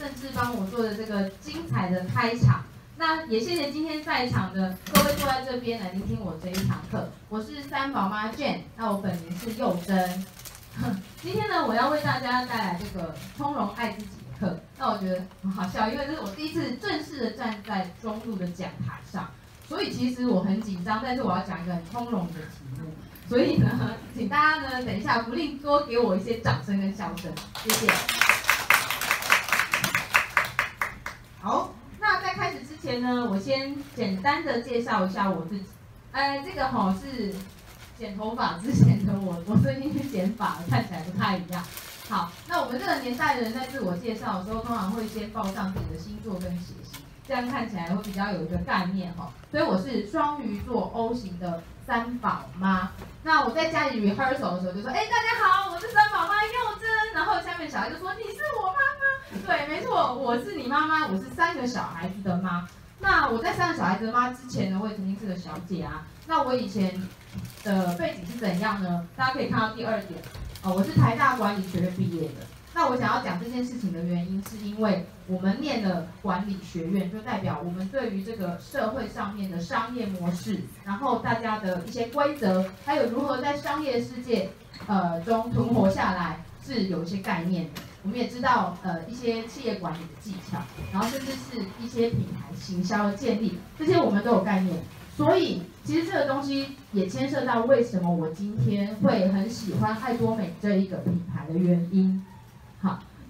甚至帮我做的这个精彩的开场。那也谢谢今天在场的各位坐在这边来聆听我这一堂课。我是三宝妈 Jane，那我本名是幼珍。今天呢，我要为大家带来这个通融爱自己的课。那我觉得很好笑，因为这是我第一次正式的站在中路的讲台上，所以其实我很紧张，但是我要讲一个很通融的题目。所以呢，请大家呢，等一下福利多给我一些掌声跟笑声，谢谢。好，那在开始之前呢，我先简单的介绍一下我自己。哎，这个好是剪头发之前的我，我最近去剪发了，看起来不太一样。好，那我们这个年代的人在自我介绍的时候，通常会先报上自己的星座跟血型，这样看起来会比较有一个概念哈。所以我是双鱼座 O 型的。三宝妈，那我在家里 rehearsal 的时候就说，哎，大家好，我是三宝妈幼珍，然后下面小孩就说，你是我妈，对，没错，我是你妈妈，我是三个小孩子的妈。那我在三个小孩子的妈之前呢，我也曾经是个小姐啊。那我以前的背景是怎样呢？大家可以看到第二点，哦，我是台大管理学院毕业的。那我想要讲这件事情的原因，是因为我们念了管理学院，就代表我们对于这个社会上面的商业模式，然后大家的一些规则，还有如何在商业世界呃中存活下来，是有一些概念的。我们也知道呃一些企业管理的技巧，然后甚至是一些品牌行销的建立，这些我们都有概念。所以其实这个东西也牵涉到为什么我今天会很喜欢爱多美这一个品牌的原因。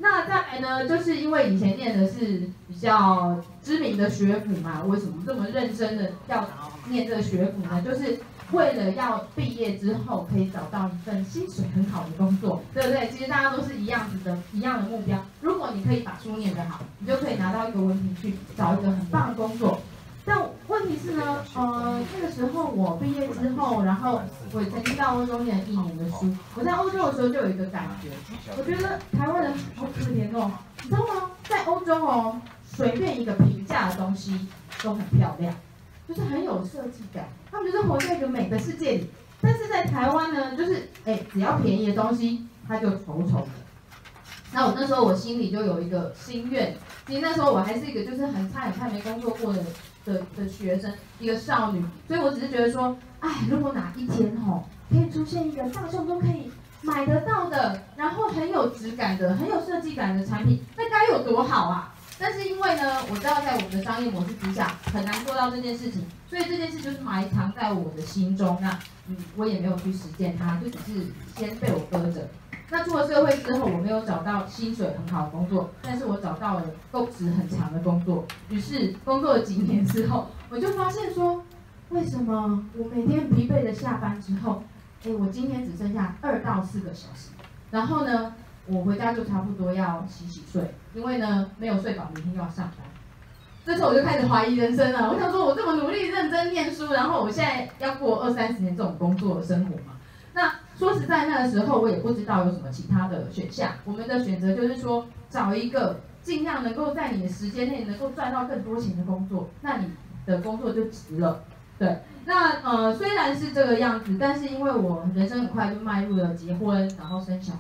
那再来呢，就是因为以前念的是比较知名的学府嘛，为什么这么认真的要念这个学府呢？就是为了要毕业之后可以找到一份薪水很好的工作，对不对？其实大家都是一样子的，一样的目标。如果你可以把书念得好，你就可以拿到一个文凭去找一个很棒的工作。但问题是呢，呃，那个时候我毕业之后，然后我曾经到欧洲念了一年的书。我在欧洲的时候就有一个感觉，我觉得台湾人好可怜哦，你知道吗？在欧洲哦，随便一个平价的东西都很漂亮，就是很有设计感，他们就是活在一个美的世界里。但是在台湾呢，就是哎，只要便宜的东西，它就丑丑的。那我那时候我心里就有一个心愿，其实那时候我还是一个就是很差很差没工作过的。的的学生，一个少女，所以我只是觉得说，哎，如果哪一天吼，可以出现一个大众都可以买得到的，然后很有质感的、很有设计感的产品，那该有多好啊！但是因为呢，我知道在我们的商业模式之下，很难做到这件事情，所以这件事就是埋藏在我的心中，那嗯，我也没有去实践它，就只是先被我搁着。那出了社会之后，我没有找到薪水很好的工作，但是我找到了工时很长的工作。于是工作了几年之后，我就发现说，为什么我每天疲惫的下班之后，哎，我今天只剩下二到四个小时，然后呢，我回家就差不多要洗洗睡，因为呢没有睡饱，明天又要上班。这时候我就开始怀疑人生了。我想说，我这么努力认真念书，然后我现在要过二三十年这种工作的生活吗？说实在，那个时候我也不知道有什么其他的选项。我们的选择就是说，找一个尽量能够在你的时间内能够赚到更多钱的工作，那你的工作就值了。对，那呃虽然是这个样子，但是因为我人生很快就迈入了结婚，然后生小孩。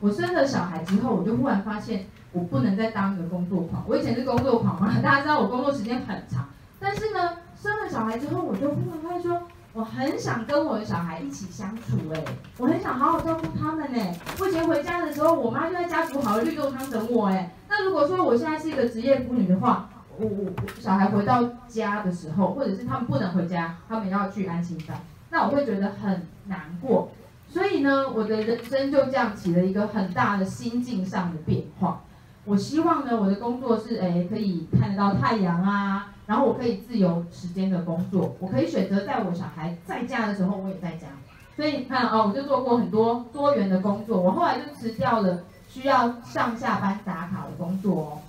我生了小孩之后，我就忽然发现，我不能再当一个工作狂。我以前是工作狂嘛，大家知道我工作时间很长，但是呢，生了小孩之后，我就忽然发现说。我很想跟我的小孩一起相处，哎，我很想好好照顾他们，哎。我以前回家的时候，我妈就在家煮好了绿豆汤等我，哎。那如果说我现在是一个职业妇女的话，我我小孩回到家的时候，或者是他们不能回家，他们要去安心班，那我会觉得很难过。所以呢，我的人生就这样起了一个很大的心境上的变化。我希望呢，我的工作是哎，可以看得到太阳啊。然后我可以自由时间的工作，我可以选择在我小孩在家的时候，我也在家。所以你看哦，我就做过很多多元的工作。我后来就辞掉了需要上下班打卡的工作。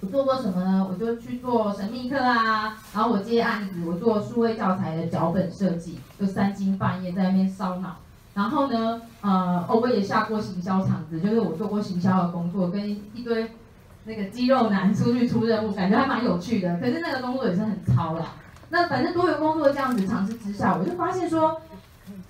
我做过什么呢？我就去做神秘客啊，然后我接案子，我做数位教材的脚本设计，就三更半夜在那边烧脑。然后呢，呃，偶尔也下过行销场子，就是我做过行销的工作，跟一堆。那个肌肉男出去出任务，感觉还蛮有趣的。可是那个工作也是很操啦。那反正多元工作这样子尝试之下，我就发现说，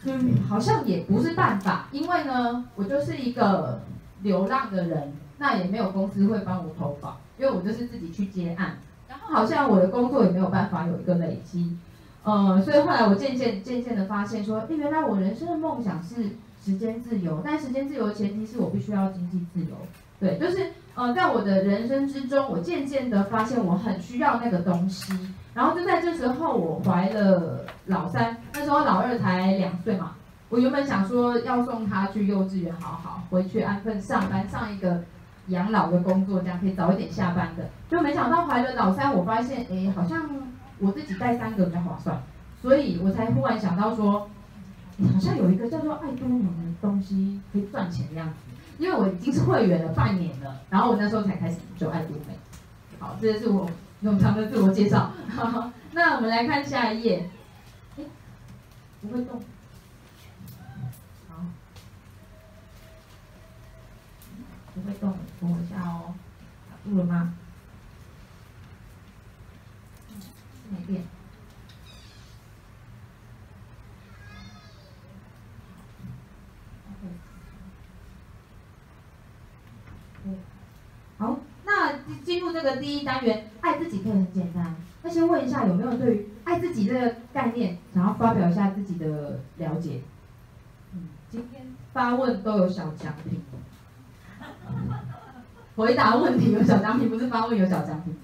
嗯，好像也不是办法。因为呢，我就是一个流浪的人。那也没有公司会帮我投保，因为我就是自己去接案，然后好像我的工作也没有办法有一个累积，呃，所以后来我渐渐渐渐的发现说，诶，原来我人生的梦想是时间自由，但时间自由的前提是我必须要经济自由，对，就是呃，在我的人生之中，我渐渐的发现我很需要那个东西。然后就在这时候，我怀了老三，那时候老二才两岁嘛。我原本想说要送他去幼稚园，好好回去安分上班，上一个养老的工作，这样可以早一点下班的。就没想到怀了老三，我发现哎，好像我自己带三个比较划算，所以我才忽然想到说，好像有一个叫做爱多美的东西可以赚钱的样子。因为我已经是会员了半年了，然后我那时候才开始就爱多美。好，这是我。冗长的自我介绍，那我们来看下一页。哎，不会动。好，不会动，等我一下哦。卡住了吗？没变。好，那进入这个第一单元。爱自己可以很简单，那先问一下有没有对于爱自己这个概念，想要发表一下自己的了解？嗯，今天发问都有小奖品，回答问题有小奖品，不是发问有小奖品。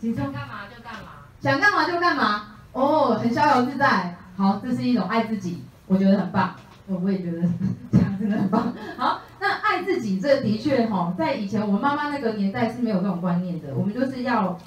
请说。想干嘛就干嘛。想干嘛就干嘛。哦，很逍遥自在。好，这是一种爱自己，我觉得很棒。我我也觉得 这样真的很棒。好。那爱自己，这的确哈，在以前我妈妈那个年代是没有这种观念的。我们就是要，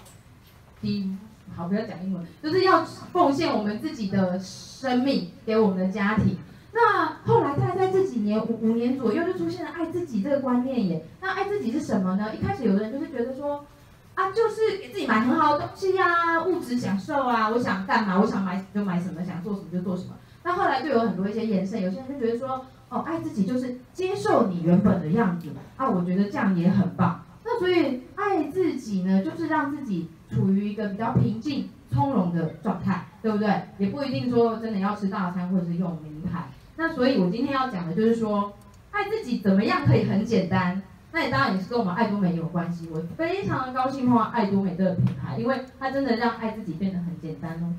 第好不要讲英文，就是要奉献我们自己的生命给我们的家庭。那后来大概在这几年五五年左右，就出现了爱自己这个观念耶。那爱自己是什么呢？一开始有的人就是觉得说，啊，就是给自己买很好的东西呀，物质享受啊，我想干嘛，我想买就买什么，想做什么就做什么。那后来就有很多一些延伸，有些人就觉得说。哦，爱自己就是接受你原本的样子啊，我觉得这样也很棒。那所以爱自己呢，就是让自己处于一个比较平静、从容的状态，对不对？也不一定说真的要吃大餐或者是用名牌。那所以我今天要讲的就是说，爱自己怎么样可以很简单？那也当然也是跟我们爱多美有关系。我非常的高兴碰到爱多美这个品牌，因为它真的让爱自己变得很简单哦。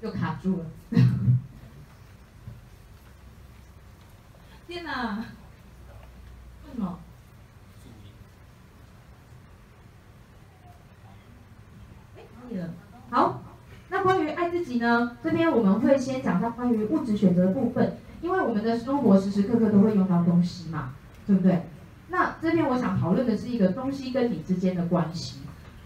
又卡住了。天哪！为什么？好，那关于爱自己呢？这边我们会先讲到关于物质选择的部分，因为我们的生活时时刻刻都会用到东西嘛，对不对？那这边我想讨论的是一个东西跟你之间的关系。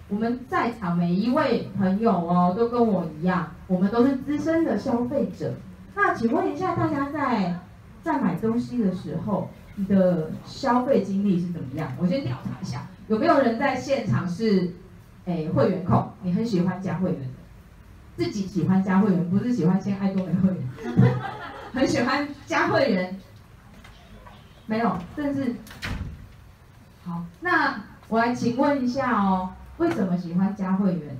我们在场每一位朋友哦，都跟我一样，我们都是资深的消费者。那请问一下大家在？在买东西的时候，你的消费经历是怎么样？我先调查一下，有没有人在现场是，诶会员控？你很喜欢加会员的，自己喜欢加会员，不是喜欢先爱多美会员，很喜欢加会员，没有，但是，好，那我来请问一下哦，为什么喜欢加会员？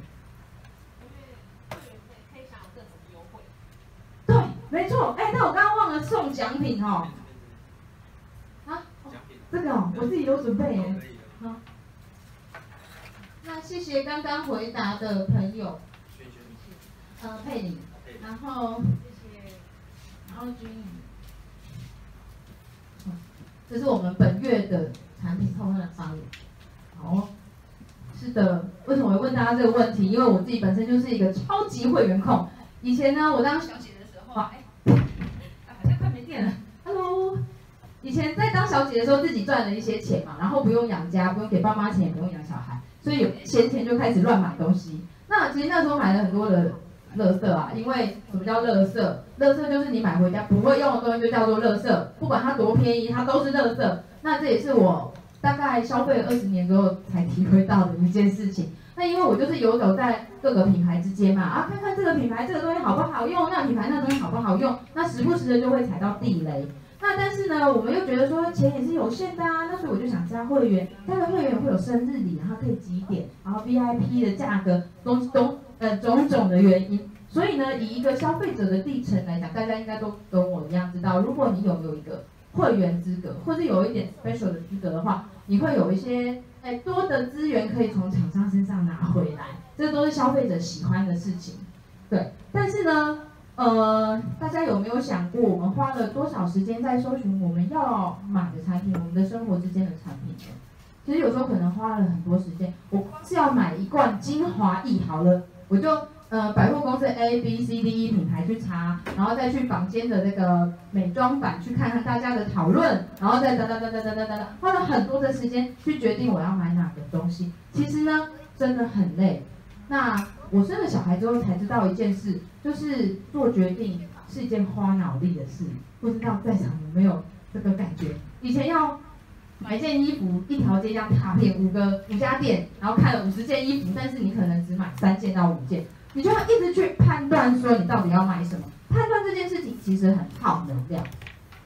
没错，哎，那我刚刚忘了送奖品哦。啊，这个哦，我自己有准备耶。好，那谢谢刚刚回答的朋友。呃，佩玲，然后谢谢，然后君怡。这是我们本月的产品后面的发言。好，是的，为什么我会问大家这个问题？因为我自己本身就是一个超级会员控。以前呢，我当小姐。哇，哎，好像快没电了。Hello，以前在当小姐的时候，自己赚了一些钱嘛，然后不用养家，不用给爸妈钱，也不用养小孩，所以有闲钱就开始乱买东西。那其实那时候买了很多的垃圾啊，因为什么叫垃圾？垃圾就是你买回家不会用的东西就叫做垃圾，不管它多便宜，它都是垃圾。那这也是我大概消费了二十年之后才体会到的一件事情。那因为我就是游走在各个品牌之间嘛，啊，看看这个品牌这个东西好不好用，那品牌那东西好不好用，那时不时的就会踩到地雷。那但是呢，我们又觉得说钱也是有限的啊，那所以我就想加会员，加了会员会有生日礼，然后可以积点，然后 VIP 的价格，种种呃种种的原因。所以呢，以一个消费者的历程来讲，大家应该都跟我一样知道，如果你有有一个会员资格，或者有一点 special 的资格的话，你会有一些哎多的资源可以从厂商身上拿回来，这都是消费者喜欢的事情。对，但是呢，呃，大家有没有想过，我们花了多少时间在搜寻我们要买的产品，我们的生活之间的产品。其实有时候可能花了很多时间，我光是要买一罐精华液好了，我就呃百货公司 a b c d e 品牌去查，然后再去房间的那个美妆板去看看大家的讨论，然后再等等等等等等等，花了很多的时间去决定我要买哪个东西。其实呢，真的很累。那。我生了小孩之后才知道一件事，就是做决定是一件花脑力的事。不知道在场有没有这个感觉？以前要。买件衣服，一条街这样踏遍五个五家店，然后看了五十件衣服，但是你可能只买三件到五件，你就要一直去判断说你到底要买什么。判断这件事情其实很耗能量。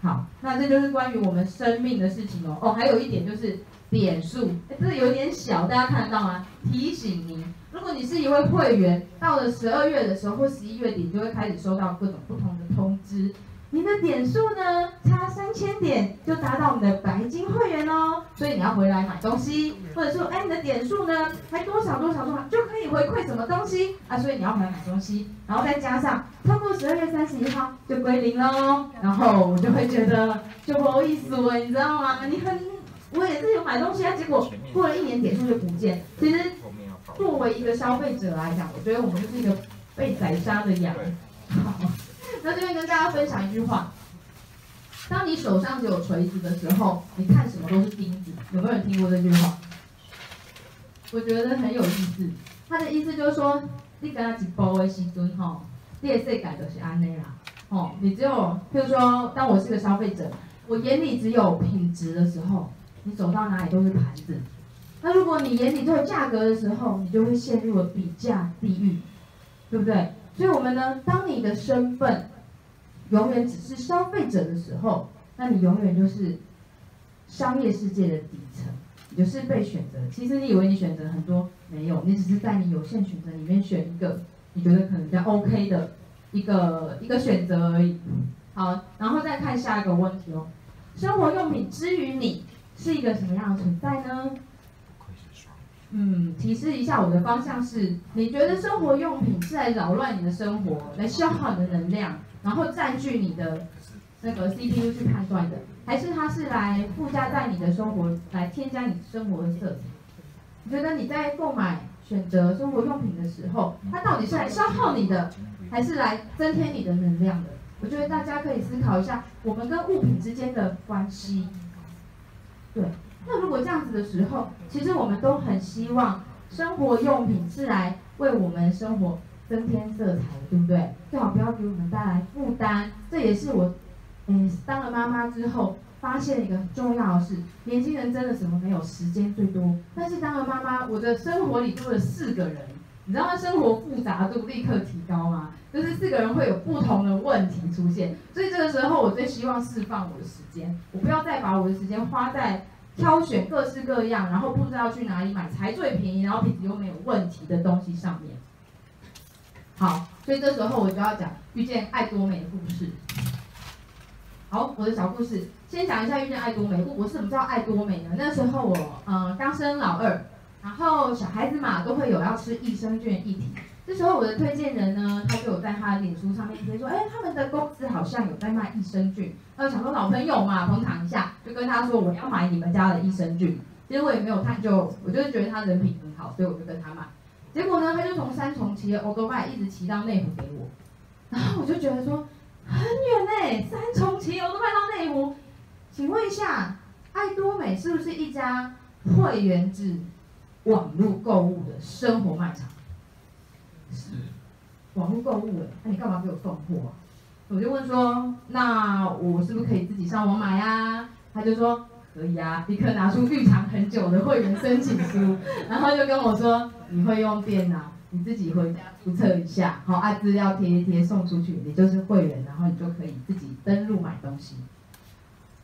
好，那这就是关于我们生命的事情哦。哦，还有一点就是点数，哎，这有点小，大家看得到吗？提醒您，如果你是一位会员，到了十二月的时候或十一月底，你就会开始收到各种不同的通知。你的点数呢，差三千点就达到我们的白金会员哦，所以你要回来买东西，或者说，哎，你的点数呢，还多少多少多少就可以回馈什么东西啊，所以你要回来买东西，然后再加上超过十二月三十一号就归零喽，然后我就会觉得就不好意思了，你知道吗？你很，我也是有买东西啊，结果过了一年点数就不见。其实作为一个消费者来讲，我觉得我们就是一个被宰杀的羊。好。那这边跟大家分享一句话：当你手上只有锤子的时候，你看什么都是钉子。有没有人听过这句话？我觉得很有意思。他的意思就是说，你跟他一包的时阵吼，你的世界就是安内啦。哦，你只有，譬如说，当我是个消费者，我眼里只有品质的时候，你走到哪里都是盘子。那如果你眼里只有价格的时候，你就会陷入了比价地狱，对不对？所以，我们呢，当你的身份永远只是消费者的时候，那你永远就是商业世界的底层，也就是被选择。其实你以为你选择很多，没有，你只是在你有限选择里面选一个你觉得可能比较 OK 的一个一个选择而已。好，然后再看下一个问题哦，生活用品之于你是一个什么样的存在呢？嗯，提示一下，我的方向是：你觉得生活用品是来扰乱你的生活，来消耗你的能量，然后占据你的那个 CPU 去判断的，还是它是来附加在你的生活，来添加你生活的色彩？你觉得你在购买选择生活用品的时候，它到底是来消耗你的，还是来增添你的能量的？我觉得大家可以思考一下，我们跟物品之间的关系。对。那如果这样子的时候，其实我们都很希望生活用品是来为我们生活增添色彩的，对不对？最好不要给我们带来负担。这也是我，嗯，当了妈妈之后发现一个很重要的事：年轻人真的什么没有时间最多，但是当了妈妈，我的生活里多了四个人，你知道？生活复杂度立刻提高吗？就是四个人会有不同的问题出现，所以这个时候我最希望释放我的时间，我不要再把我的时间花在。挑选各式各样，然后不知道去哪里买才最便宜，然后品质又没有问题的东西上面。好，所以这时候我就要讲遇见爱多美的故事。好，我的小故事，先讲一下遇见爱多美。我是怎么知道爱多美呢？那时候我嗯刚生老二，然后小孩子嘛都会有要吃益生菌一体。这时候我的推荐人呢，他就有在他的脸书上面直接说，哎，他们的公司好像有在卖益生菌，呃，想说老朋友嘛，捧场一下，就跟他说我要买你们家的益生菌。其实我也没有探究，我就是觉得他人品很好，所以我就跟他买。结果呢，他就从三重骑了欧多拜一直骑到内湖给我，然后我就觉得说很远呢，三重骑欧多拜到内湖，请问一下，爱多美是不是一家会员制网络购物的生活卖场？是，网络购物哎，那你干嘛给我送货啊？我就问说，那我是不是可以自己上网买啊？他就说可以啊，立刻拿出预藏很久的会员申请书，然后就跟我说，你会用电脑，你自己回家注册一下，好，按资料贴一贴送出去，你就是会员，然后你就可以自己登录买东西。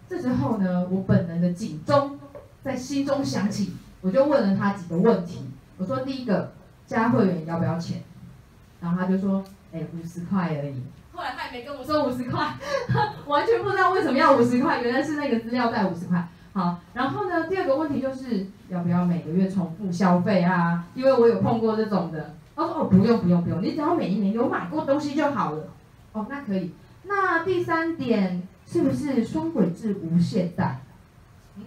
这时候呢，我本能的警钟在心中响起，我就问了他几个问题。我说第一个，加会员要不要钱？然后他就说，哎，五十块而已。后来他也没跟我说五十块，完全不知道为什么要五十块，原来是那个资料袋五十块。好，然后呢，第二个问题就是要不要每个月重复消费啊？因为我有碰过这种的。他说哦，不用不用不用，你只要每一年有买过东西就好了。哦，那可以。那第三点是不是双轨制无限贷？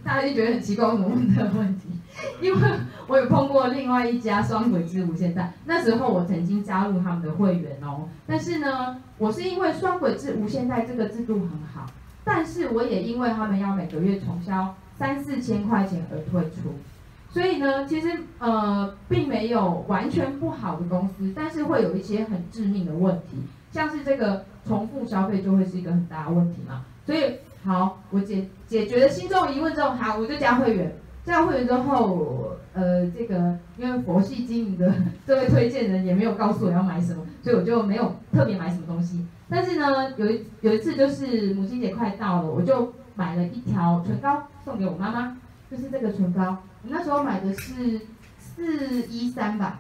大家就觉得很奇怪，为什么问这个问题？因为我有碰过另外一家双轨制无限贷，那时候我曾经加入他们的会员哦。但是呢，我是因为双轨制无限贷这个制度很好，但是我也因为他们要每个月重销三四千块钱而退出。所以呢，其实呃并没有完全不好的公司，但是会有一些很致命的问题，像是这个重复消费就会是一个很大的问题嘛。所以好，我解解决了心中疑问之后，好，我就加会员。加会员之后，呃，这个因为佛系经营的 这位推荐人也没有告诉我要买什么，所以我就没有特别买什么东西。但是呢，有一有一次就是母亲节快到了，我就买了一条唇膏送给我妈妈，就是这个唇膏。我那时候买的是四一三吧，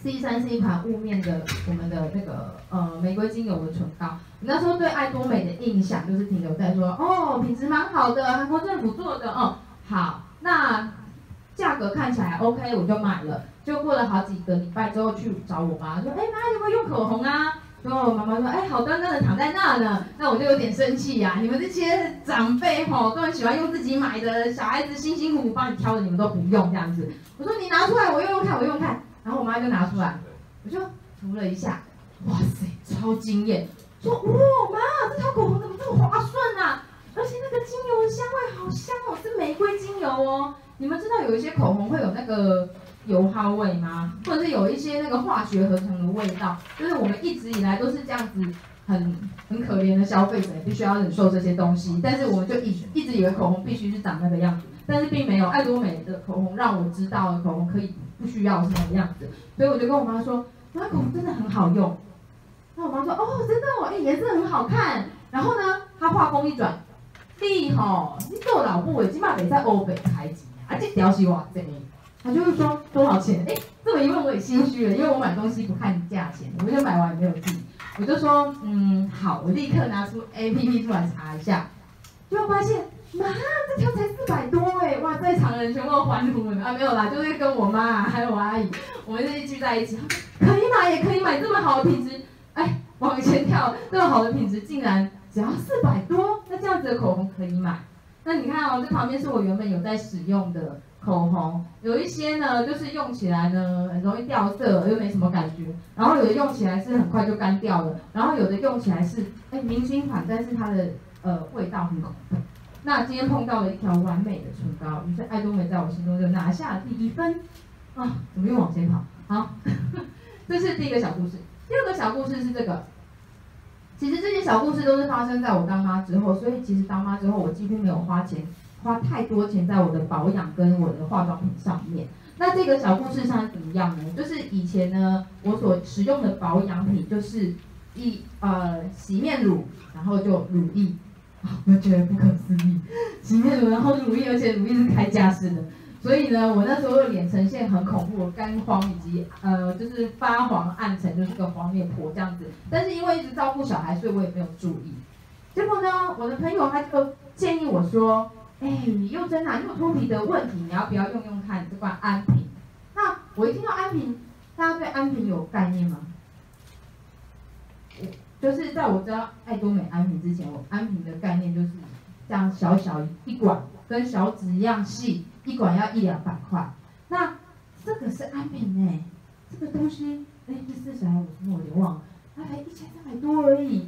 四一三是一款雾面的我们的那个呃玫瑰精油的唇膏。我那时候对爱多美的印象就是停留在说，哦，品质蛮好的，韩国政府做的，哦，好。那价格看起来 OK，我就买了。就过了好几个礼拜之后去找我妈，说，哎妈，有没有用口红啊？然后我妈妈说，哎，好端端的躺在那呢。那我就有点生气呀、你们这些长辈吼都很喜欢用自己买的，小孩子辛辛苦苦帮你挑的，你们都不用这样子。我说你拿出来，我用用看，我用用看。然后我妈就拿出来，我就涂了一下，哇塞，超惊艳！说哇妈，这条口红怎么这么滑顺啊？而且那个精油的香味好香哦，是玫瑰精油哦。你们知道有一些口红会有那个油耗味吗？或者是有一些那个化学合成的味道？就是我们一直以来都是这样子很，很可怜的消费者，必须要忍受这些东西。但是我们就一一直以为口红必须是长那个样子，但是并没有。爱多美的口红让我知道了口红可以不需要是那个样子，所以我就跟我妈说，那口红真的很好用。那我妈说，哦，真的哦，哎，颜色很好看。然后呢，她话锋一转。你吼，你做老母的，起码得在欧北开机啊！这条是哇，这，他就是说多少钱？哎，这么一问我也心虚了，因为我买东西不看价钱，我就买完没有记，我就说嗯好，我立刻拿出 APP 出来查一下，结果发现妈，这条才四百多哎！哇，在场的人全部欢呼了啊！没有啦，就是跟我妈还有我阿姨，我们是聚在一起，可以买也可以买，这么好的品质，哎，往前跳，这么好的品质竟然。只要四百多，那这样子的口红可以买。那你看哦，这旁边是我原本有在使用的口红，有一些呢，就是用起来呢很容易掉色，又没什么感觉。然后有的用起来是很快就干掉了，然后有的用起来是哎明星款，但是它的呃味道很恐怖。那今天碰到了一条完美的唇膏，于是爱多美在我心中就拿下第一分。啊，怎么又往前跑？好，这是第一个小故事。第二个小故事是这个。其实这些小故事都是发生在我当妈之后，所以其实当妈之后，我几乎没有花钱，花太多钱在我的保养跟我的化妆品上面。那这个小故事上怎么样呢？就是以前呢，我所使用的保养品就是一呃洗面乳，然后就乳液，啊，我觉得不可思议，洗面乳然后乳液，而且乳液是开架式的。所以呢，我那时候的脸呈现很恐怖的，干黄以及呃，就是发黄暗沉，就是个黄脸婆这样子。但是因为一直照顾小孩，所以我也没有注意。结果呢，我的朋友他就建议我说：“哎，又真啊，又脱皮的问题，你要不要用用看这罐安瓶？”那我一听到安瓶，大家对安瓶有概念吗？就是在我知道爱多美安瓶之前，我安瓶的概念就是这样小小一管，跟小指一样细。一管要一两百块，那这个是安瓶哎，这个东西哎第四十还是五十？我有点忘了，它才一千三百多而已。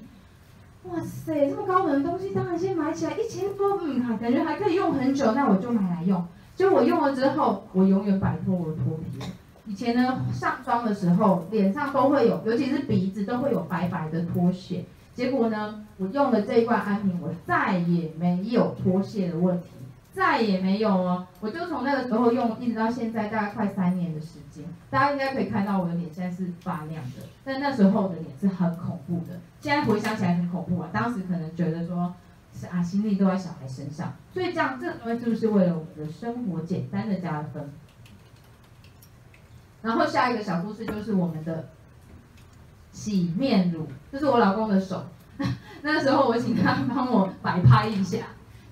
哇塞，这么高等的东西，当然先买起来一千多，嗯，感觉还可以用很久，那我就买来用。就我用了之后，我永远摆脱我的脱皮。以前呢，上妆的时候脸上都会有，尤其是鼻子都会有白白的脱屑。结果呢，我用了这一罐安瓶，我再也没有脱屑的问题。再也没有哦，我就从那个时候用，一直到现在，大概快三年的时间。大家应该可以看到我的脸现在是发亮的，但那时候的脸是很恐怖的。现在回想起来很恐怖啊，当时可能觉得说，是啊，心力都在小孩身上，所以这样这个东西就是为了我们的生活简单的加分。然后下一个小故事就是我们的洗面乳，这是我老公的手。那时候我请他帮我摆拍一下。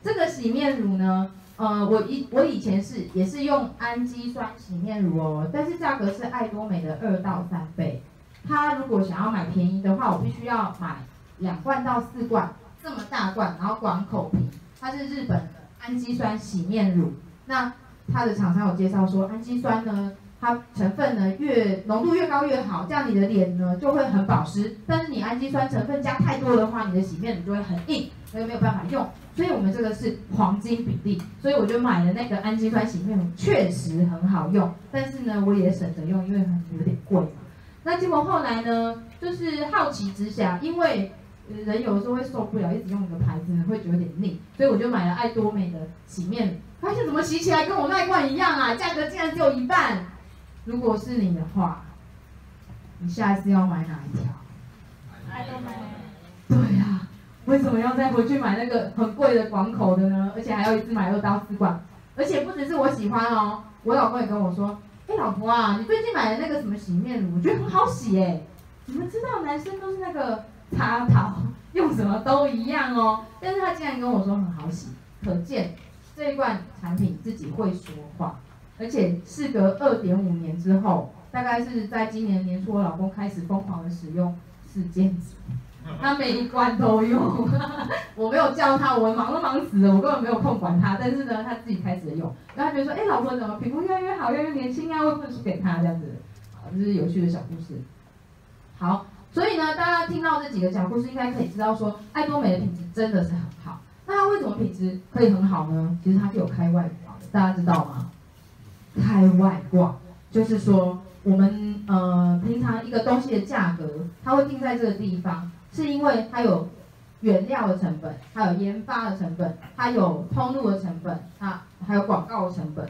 这个洗面乳呢，呃，我以我以前是也是用氨基酸洗面乳哦，但是价格是爱多美的二到三倍。他如果想要买便宜的话，我必须要买两罐到四罐这么大罐，然后广口瓶。它是日本的氨基酸洗面乳。那它的厂商有介绍说，氨基酸呢，它成分呢越浓度越高越好，这样你的脸呢就会很保湿。但是你氨基酸成分加太多的话，你的洗面乳就会很硬，所以没有办法用。所以我们这个是黄金比例，所以我就买了那个氨基酸洗面乳，确实很好用。但是呢，我也省着用，因为很有点贵嘛。那结果后来呢，就是好奇之下，因为人有时候会受不了，一直用一个牌子会觉得有点腻，所以我就买了爱多美的洗面乳。发现怎么洗起来跟我那一罐一样啊？价格竟然只有一半。如果是你的话，你下一次要买哪一条？爱多美。对呀、啊，为什么要再回去买那个很贵的广口的呢？而且还要一次买二到四罐，而且不只是我喜欢哦，我老公也跟我说，哎，老婆啊，你最近买的那个什么洗面乳，我觉得很好洗哎。你们知道男生都是那个插头，用什么都一样哦，但是他竟然跟我说很好洗，可见。这一罐产品自己会说话，而且事隔二点五年之后，大概是在今年年初，我老公开始疯狂的使用四件组，他每一罐都用，我没有叫他，我忙都忙死了，我根本没有空管他，但是呢，他自己开始用，然后他觉得说，哎，老婆怎么皮肤越来越好，越来越年轻啊，会不会输给他这样子？好，这是有趣的小故事。好，所以呢，大家听到这几个小故事，应该可以知道说，爱多美的品质真的是很好。那它为什么品质可以很好呢？其实它是有开外挂的，大家知道吗？开外挂就是说，我们呃平常一个东西的价格，它会定在这个地方，是因为它有原料的成本，还有研发的成本，它有通路的成本，啊，还有广告的成本，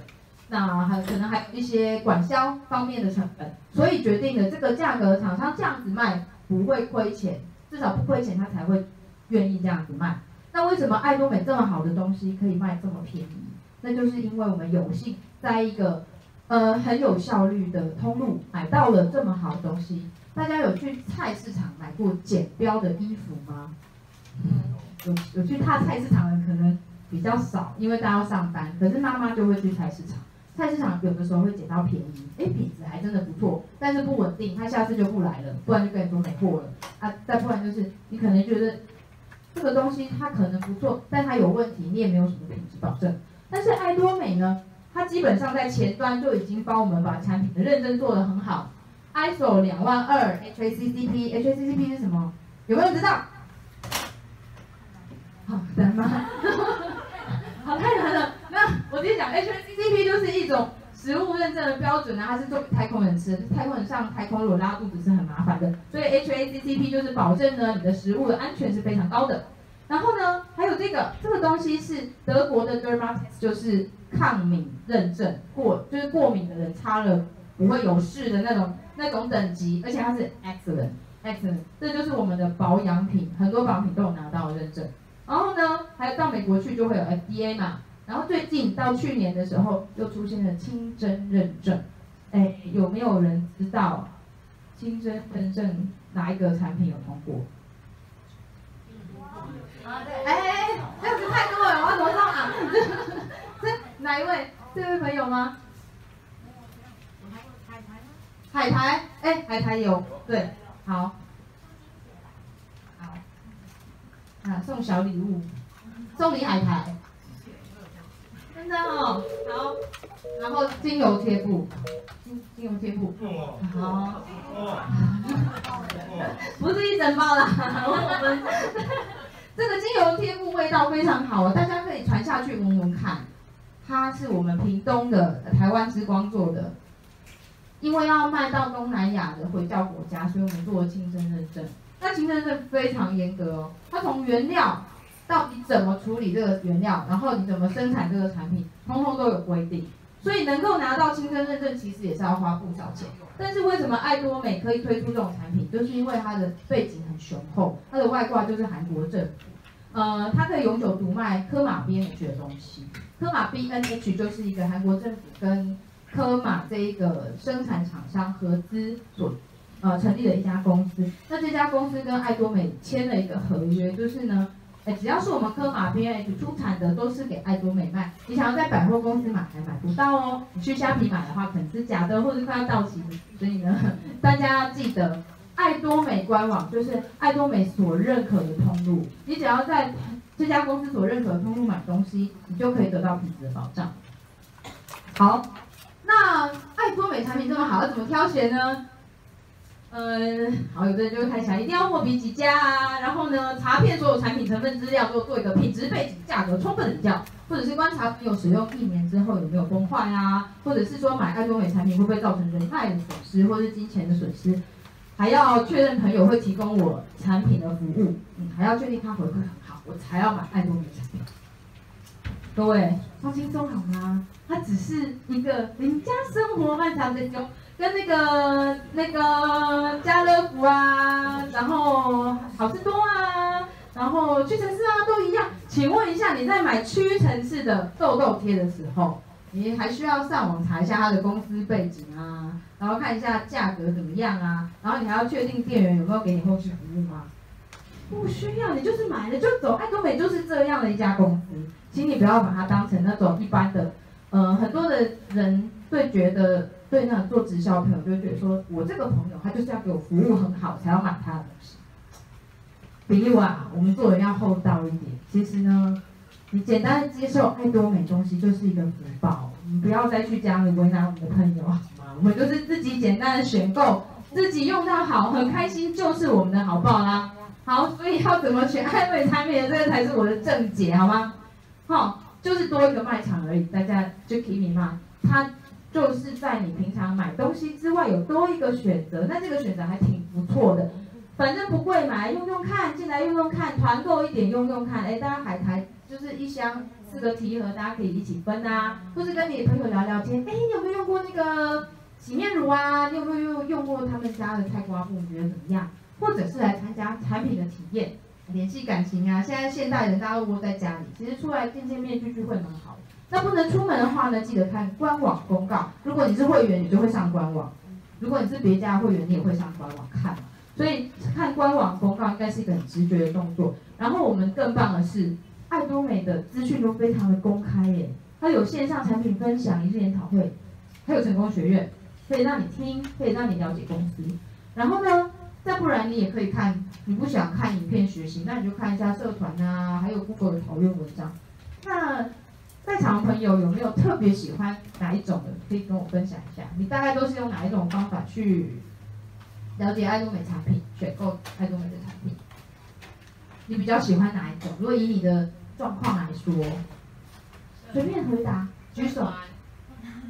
那还可能还有一些管销方面的成本，所以决定了这个价格，厂商这样子卖不会亏钱，至少不亏钱，他才会愿意这样子卖。那为什么爱多美这么好的东西可以卖这么便宜？那就是因为我们有幸在一个呃很有效率的通路买到了这么好的东西。大家有去菜市场买过剪标的衣服吗？嗯，有有去踏菜市场的可能比较少，因为大家要上班。可是妈妈就会去菜市场，菜市场有的时候会捡到便宜，哎，品质还真的不错，但是不稳定，他下次就不来了，不然就跟你说没货了啊。再不然就是你可能觉得。这个东西它可能不错，但它有问题，你也没有什么品质保证。但是爱多美呢，它基本上在前端就已经帮我们把产品的认真做得很好，ISO 两万二，HACCP，HACCP 是什么？有没有知道？好难吗？好太难了。那我直接讲，HACCP 就是一种。食物认证的标准呢，它是做给太空人吃的。太空人上太空如果拉肚子是很麻烦的，所以 HACCP 就是保证呢，你的食物的安全是非常高的。然后呢，还有这个这个东西是德国的 Dermatex，就是抗敏认证过，就是过敏的人擦了不会有事的那种那种等级，而且它是 excellent excellent，这就是我们的保养品，很多保养品都有拿到认证。然后呢，还有到美国去就会有 FDA 嘛。然后最近到去年的时候，又出现了清真认证，哎，有没有人知道清真认证哪一个产品有通过？啊，对，哎，这样子太多了，我要怎么上啊？这哪一位？这位朋友吗？海苔吗？海苔，哎，海苔有，对，好，好，啊，送小礼物，送你海苔。真的哦，好，然后精油贴布，精精油贴布，好，不是一整包啦，我们。这个精油贴布味道非常好，大家可以传下去闻闻看，它是我们屏东的台湾之光做的，因为要卖到东南亚的回教国家，所以我们做了清真认证，那清真认证非常严格哦，它从原料。到底怎么处理这个原料，然后你怎么生产这个产品，通通都有规定。所以能够拿到清真认证，其实也是要花不少钱。但是为什么爱多美可以推出这种产品，就是因为它的背景很雄厚，它的外挂就是韩国政府，呃，它可以永久独卖科玛 B N H 的东西。科玛 B N H 就是一个韩国政府跟科玛这一个生产厂商合资所呃成立了一家公司。那这家公司跟爱多美签了一个合约，就是呢，哎，只要是我们科马 PH 出产的，都是给爱多美卖。你想要在百货公司买还买不到哦，你去虾皮买的话可能是假的，或者是快要到期。所以呢，大家要记得，爱多美官网就是爱多美所认可的通路，你只要在这家公司所认可的通路买东西，你就可以得到品质的保障。好，那爱多美产品这么好，要怎么挑选呢？嗯，好，有的人就会开起来，一定要货比几家啊，然后呢，查遍所有产品成分资料，做做一个品质背景、价格充分的比较，或者是观察朋友使用一年之后有没有崩坏啊，或者是说买爱多美产品会不会造成人脉的损失，或者是金钱的损失，还要确认朋友会提供我产品的服务，嗯，还要确定他回馈很好，我才要买爱多美产品。各位放轻松好吗？它只是一个邻家生活漫长的中。跟那个那个家乐福啊，然后好吃多啊，然后屈臣氏啊都一样。请问一下，你在买屈臣氏的痘痘贴的时候，你还需要上网查一下它的公司背景啊，然后看一下价格怎么样啊，然后你还要确定店员有没有给你后续服务吗？不需要，你就是买了就走。爱多美就是这样的一家公司，请你不要把它当成那种一般的，呃，很多的人会觉得。对，那做直销朋友就会觉得说，我这个朋友他就是要给我服务很好才要买他的东西。比如啊，我们做人要厚道一点。其实呢，你简单的接受爱多美东西就是一个福报，你不要再去家里为难我们的朋友好吗？我们就是自己简单的选购，自己用到好，很开心就是我们的好报啦。好，所以要怎么选爱美产品这个才是我的正解，好吗？好，就是多一个卖场而已，大家就听明白他。就是在你平常买东西之外，有多一个选择，那这个选择还挺不错的。反正不贵，买来用用看，进来用用看，团购一点用用看。哎，大家海苔就是一箱四个提盒，大家可以一起分啊，或是跟你朋友聊聊天。哎，你有没有用过那个洗面乳啊？你有没有用用过他们家的菜瓜布？你觉得怎么样？或者是来参加产品的体验，联系感情啊。现在现代人大家都窝在家里，其实出来见见面聚聚会蛮好。那不能出门的话呢，记得看官网公告。如果你是会员，你就会上官网；如果你是别家会员，你也会上官网看。所以看官网公告应该是一个很直觉的动作。然后我们更棒的是，爱多美的资讯都非常的公开耶，它有线上产品分享、一日研讨会，还有成功学院，可以让你听，可以让你了解公司。然后呢，再不然你也可以看，你不想看影片学习，那你就看一下社团啊，还有 Google 的讨论文章。那在场的朋友有没有特别喜欢哪一种的？可以跟我分享一下。你大概都是用哪一种方法去了解爱多美产品、选购爱多美的产品？你比较喜欢哪一种？如果以你的状况来说，随便回答，举手。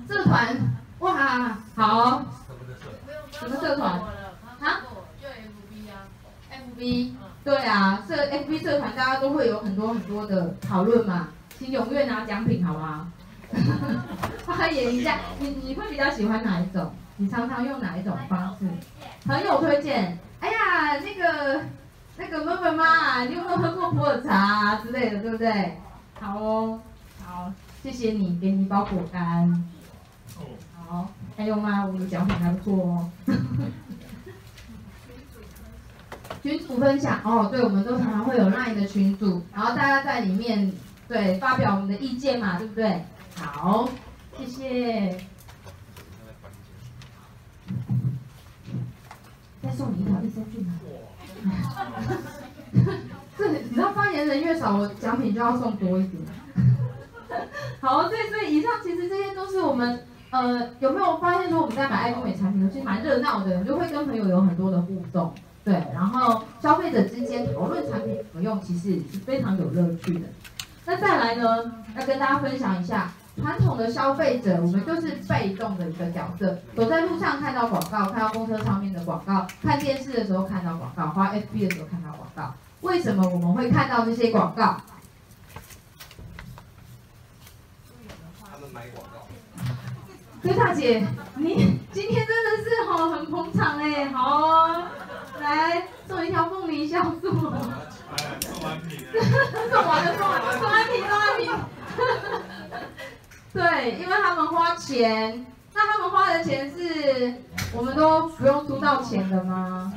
社团，哇，好。什么社团？啊？就 FB 啊，FB。对啊，社 FB 社团大家都会有很多很多的讨论嘛。请踊跃拿奖品好吗？发言一下，你你会比较喜欢哪一种？你常常用哪一种方式？朋友推荐。哎呀，那个那个闷闷妈，你有没有喝过普洱茶之类的，对不对？好哦，好，谢谢你，给你一包果干。好，还有吗？我们的奖品还不错哦。群组分享哦，对，我们都常常会有 LINE 的群组，然后大家在里面。对，发表我们的意见嘛，对不对？好，谢谢。再送你一条益生菌啊！这你知道，发言人越少，我奖品就要送多一点。好，对，所以以上其实这些都是我们呃，有没有发现说我们在买爱多美产品，其实蛮热闹的，就会跟朋友有很多的互动。对，然后消费者之间讨论产品怎么用，其实是非常有乐趣的。那再来呢，要跟大家分享一下，传统的消费者，我们就是被动的一个角色，走在路上看到广告，看到公车上面的广告，看电视的时候看到广告，花 FB 的时候看到广告。为什么我们会看到这些广告？他们买广告。崔大姐，你今天真的是好很捧场哎，好哦，来送一条凤梨酵素。送完品了，送完了，送完了，送完品，送完品。对，因为他们花钱，那他们花的钱是我们都不用出到钱的吗？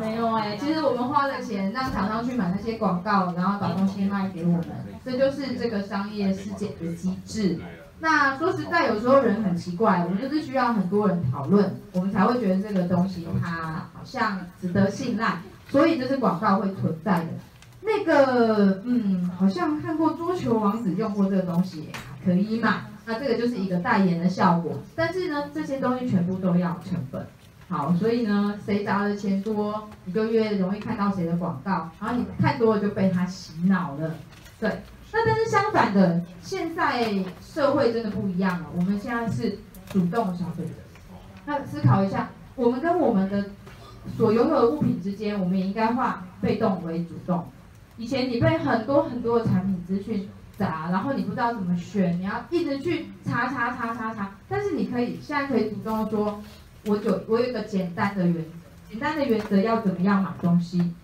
没有哎、欸，其实我们花了钱让厂商去买那些广告，然后把东西卖给我们，这就是这个商业世界的机制。那说实在，有时候人很奇怪，我们就是需要很多人讨论，我们才会觉得这个东西它好像值得信赖，所以就是广告会存在的。那个，嗯，好像看过桌球王子用过这个东西，可以嘛？那这个就是一个代言的效果，但是呢，这些东西全部都要成本。好，所以呢，谁砸的钱多，你就越容易看到谁的广告，然后你看多了就被他洗脑了。对，那但是相反的，现在社会真的不一样了，我们现在是主动消费者。那思考一下，我们跟我们的所拥有的物品之间，我们也应该化被动为主动。以前你被很多很多的产品资讯砸，然后你不知道怎么选，你要一直去查查查查查。但是你可以现在可以主动说，我就我有一个简单的原则，简单的原则要怎么样买东西。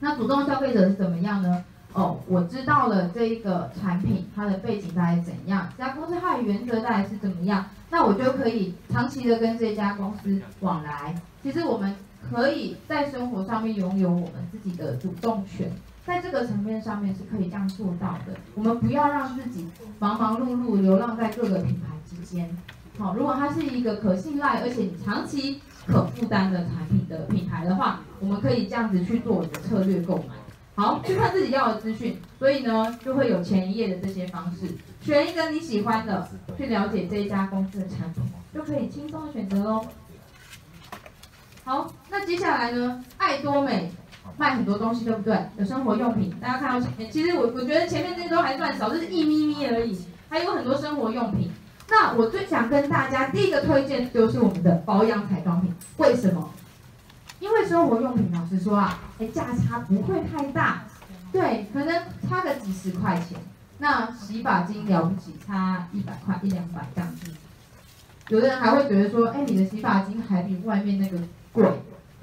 那主动消费者是怎么样呢？哦，我知道了这一个产品它的背景大概怎样，这家公司它的原则大概是怎么样，那我就可以长期的跟这家公司往来。其实我们可以在生活上面拥有我们自己的主动权。在这个层面上面是可以这样做到的。我们不要让自己忙忙碌碌流浪在各个品牌之间。好，如果它是一个可信赖而且你长期可负担的产品的品牌的话，我们可以这样子去做我的策略购买。好，去看自己要的资讯，所以呢就会有前一页的这些方式，选一个你喜欢的，去了解这一家公司的产品，就可以轻松的选择喽。好，那接下来呢，爱多美。卖很多东西，对不对？有生活用品，大家看到前面，其实我我觉得前面这些都还算少，就是一咪咪而已。还有很多生活用品。那我最想跟大家第一个推荐就是我们的保养彩妆品。为什么？因为生活用品，老实说啊，哎，价差不会太大，对，可能差个几十块钱。那洗发精了不起，差一百块一两百这样子。有的人还会觉得说，哎，你的洗发精还比外面那个贵。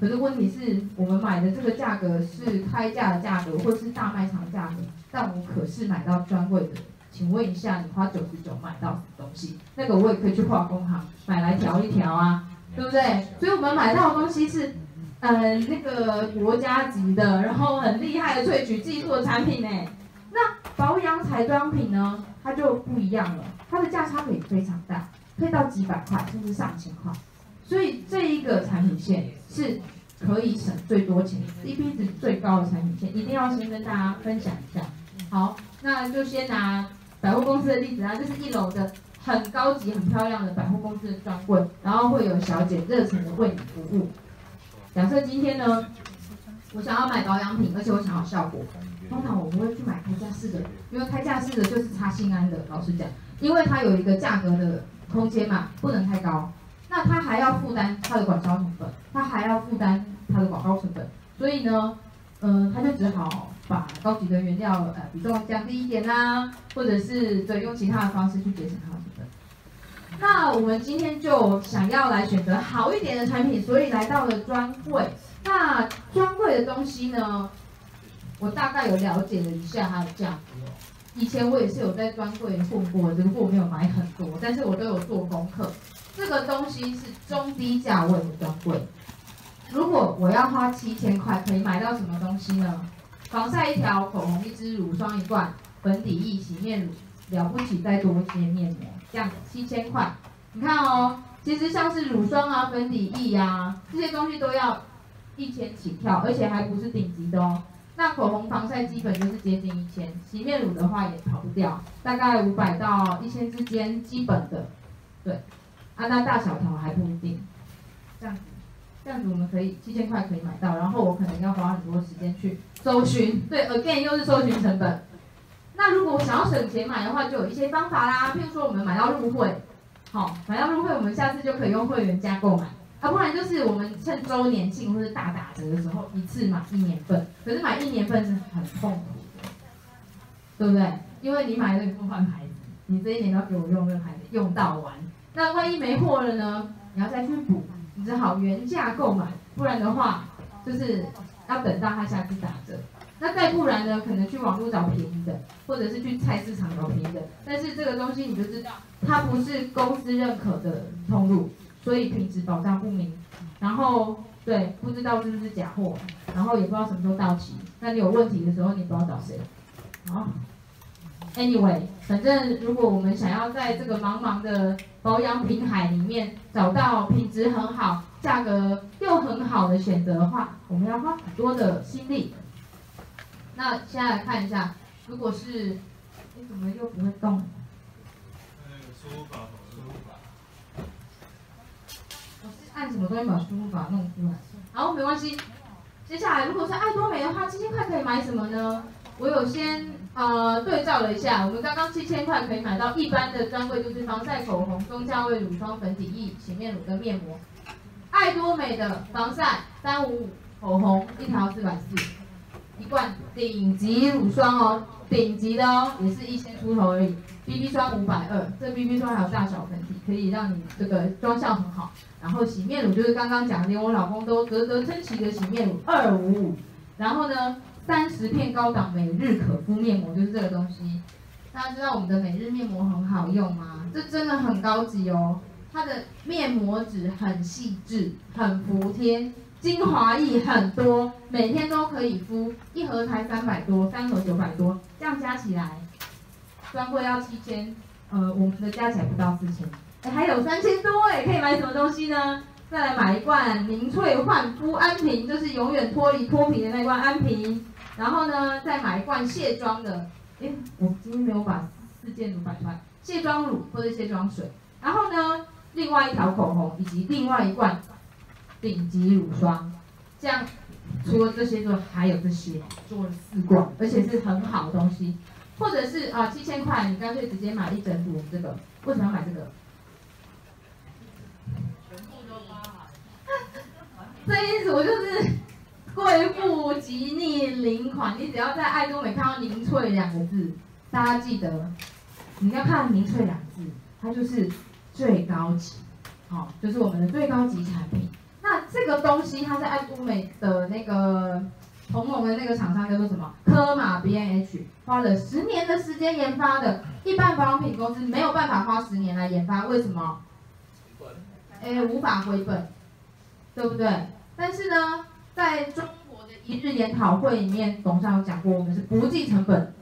可是问题是我们买的这个价格是开价的价格，或是大卖场价格，但我可是买到专柜的。请问一下，你花九十九买到什么东西？那个我也可以去化工行买来调一调啊，对不对？所以我们买到的东西是，呃，那个国家级的，然后很厉害的萃取技术的产品呢。那保养彩妆品呢，它就不一样了，它的价差可以非常大，可以到几百块，甚至上千块。所以这一个产品线是可以省最多钱，CP 值最高的产品线，一定要先跟大家分享一下。好，那就先拿百货公司的例子啊，这是一楼的很高级、很漂亮的百货公司的专柜，然后会有小姐热情的为你服务。假设今天呢，我想要买保养品，而且我想要效果，通常我不会去买开架式的，因为开架式的就是插心安的。老实讲，因为它有一个价格的空间嘛，不能太高。那他还要负担他的管销成本，他还要负担他的广告成本，所以呢，嗯、呃，他就只好把高级的原料呃比重降低一点啦、或者是对用其他的方式去节省它的。那我们今天就想要来选择好一点的产品，所以来到了专柜。那专柜的东西呢，我大概有了解了一下它的价格。以前我也是有在专柜混过，只不过我没有买很多，但是我都有做功课。这个东西是中低价位的专柜。如果我要花七千块，可以买到什么东西呢？防晒一条，口红一支，乳霜一罐，粉底液、洗面乳，了不起再多些面膜，这样七千块。你看哦，其实像是乳霜啊、粉底液啊这些东西都要一千起跳，而且还不是顶级的哦。那口红、防晒基本就是接近一千，洗面乳的话也跑不掉，大概五百到一千之间，基本的，对。啊，那大小条还不一定，这样子，这样子我们可以七千块可以买到，然后我可能要花很多时间去搜寻，对，again 又是搜寻成本。那如果想要省钱买的话，就有一些方法啦，譬如说我们买到入会，好，买到入会，我们下次就可以用会员价购买，啊，不然就是我们趁周年庆或者大打折的时候一次买一年份，可是买一年份是很痛苦的，对不对？因为你买了你不换牌子，你这一年要给我用这个牌子用到完。那万一没货了呢？你要再去补，你只好原价购买，不然的话，就是要等到它下次打折。那再不然呢？可能去网络找便宜的，或者是去菜市场找便宜的。但是这个东西你就知道，它不是公司认可的通路，所以品质保障不明，然后对，不知道是不是假货，然后也不知道什么时候到期，那你有问题的时候你不知道找谁，好，Anyway，反正如果我们想要在这个茫茫的保养品海里面找到品质很好、价格又很好的选择的话，我们要花很多的心力。那现在来看一下，如果是，你怎么又不会动？那个输入法，输入法。我是按什么东西把输入法弄出来？好，没关系。接下来，如果是爱多美的话，七千块可以买什么呢？我有先呃对照了一下，我们刚刚七千块可以买到一般的专柜，就是防晒口红、中价位乳霜、粉底液、洗面乳跟面膜。爱多美的防晒三五五口红一条四百四。一罐顶级乳霜哦，顶级的哦，也是一千出头而已。BB 霜五百二，这 BB 霜还有大小粉底，可以让你这个妆效很好。然后洗面乳就是刚刚讲的，连我老公都啧啧称奇的洗面乳二五五。然后呢，三十片高档每日可敷面膜就是这个东西。大家知道我们的每日面膜很好用吗？这真的很高级哦，它的面膜纸很细致，很服帖。精华液很多，每天都可以敷，一盒才三百多，三盒九百多，这样加起来，专柜要七千，呃，我们的加起来不到四千，哎，还有三千多哎，可以买什么东西呢？再来买一罐凝萃焕肤安瓶，就是永远脱离脱皮的那罐安瓶，然后呢，再买一罐卸妆的，哎，我今天没有把四件都摆出来，卸妆乳或者卸妆水，然后呢，另外一条口红以及另外一罐。顶级乳霜，这样除了这些之外，还有这些，做了四罐，而且是很好的东西。或者是啊，七千块，你干脆直接买一整组这个。为什么要买这个？全部都。这一组就是贵妇吉逆零款，你只要在爱多美看到“凝萃”两个字，大家记得，你要看“凝萃”两个字，它就是最高级，好、哦，就是我们的最高级产品。那这个东西，它是爱多美的那个同盟的那个厂商叫做什么？科马 B N H，花了十年的时间研发的，一般保养品公司没有办法花十年来研发，为什么？哎，无法回本，对不对？但是呢，在中国的一日研讨会里面，董事长有讲过，我们是不计成本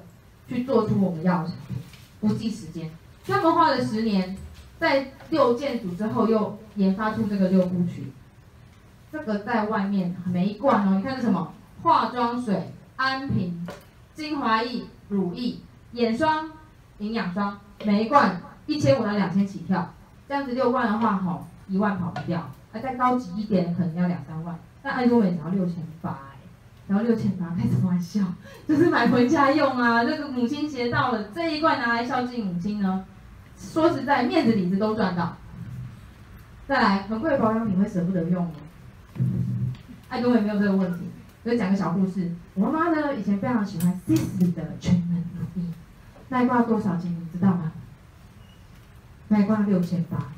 去做出我们要的产品，不计时间。他们花了十年，在六件组之后又研发出这个六部曲。这个在外面每一罐哦，你看是什么？化妆水、安瓶、精华液、乳液、眼霜、营养霜，每一罐一千五到两千起跳。这样子六罐的话，吼，一万跑不掉。那再高级一点，可能要两三万。那爱多美只要六千八，然后六千八，开什么玩笑？就是买回家用啊。这个母亲节到了，这一罐拿来孝敬母亲呢，说实在，面子里子都赚到。再来，很贵的保养品会舍不得用吗？爱多美没有这个问题，所以讲个小故事。我妈妈呢以前非常喜欢 Sis 的全能乳液，那一罐多少钱你知道吗？那一罐六千八。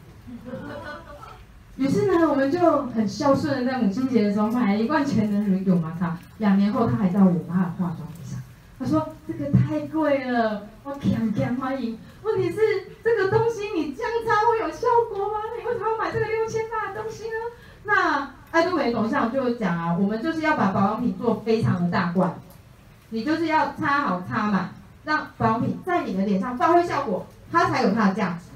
于是呢，我们就很孝顺的在母亲节的时候买了一罐全能乳液给我妈擦。两年后，她还在我妈的化妆品上，她说这个太贵了，我强强欢迎。问题是这个东西你这样擦会有效果吗？你为什么要买这个六千八的东西呢？那爱多美董事长就讲啊，我们就是要把保养品做非常的大罐，你就是要擦好擦满，让保养品在你的脸上发挥效果，它才有它的价值。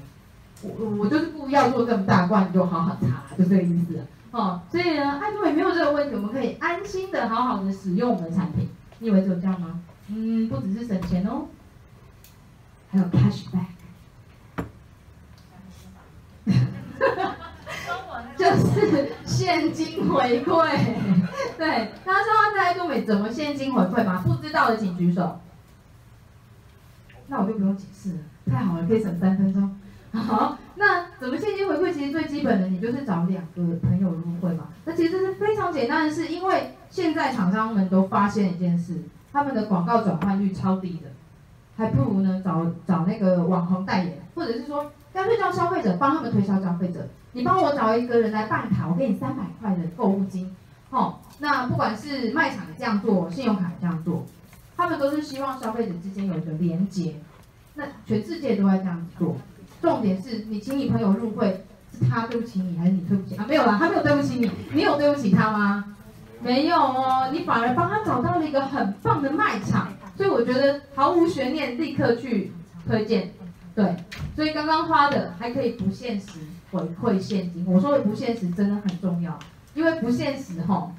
我我就是故意要做这么大罐，你就好好擦，就这个意思哦。所以呢，爱多美没有这个问题，我们可以安心的好好的使用我们的产品。你以为只有这样吗？嗯，不只是省钱哦，还有 cash back。就是现金回馈，对，大家知道在爱多美怎么现金回馈吗？不知道的请举手。那我就不用解释了，太好了，可以省三分钟。好，那怎么现金回馈？其实最基本的，你就是找两个朋友入会嘛。那其实是非常简单的事，因为现在厂商们都发现一件事，他们的广告转换率超低的，还不如呢找找那个网红代言，或者是说干脆叫消费者帮他们推销消费者。你帮我找一个人来办卡，我给你三百块的购物金，哦，那不管是卖场这样做，信用卡这样做，他们都是希望消费者之间有一个连接。那全世界都在这样做，重点是你请你朋友入会，是他对不起你，还是你对不起他？没有啦，他没有对不起你，你有对不起他吗？没有哦，你反而帮他找到了一个很棒的卖场，所以我觉得毫无悬念，立刻去推荐。对，所以刚刚花的还可以不限时回馈现金。我说的不现实真的很重要，因为不现实吼，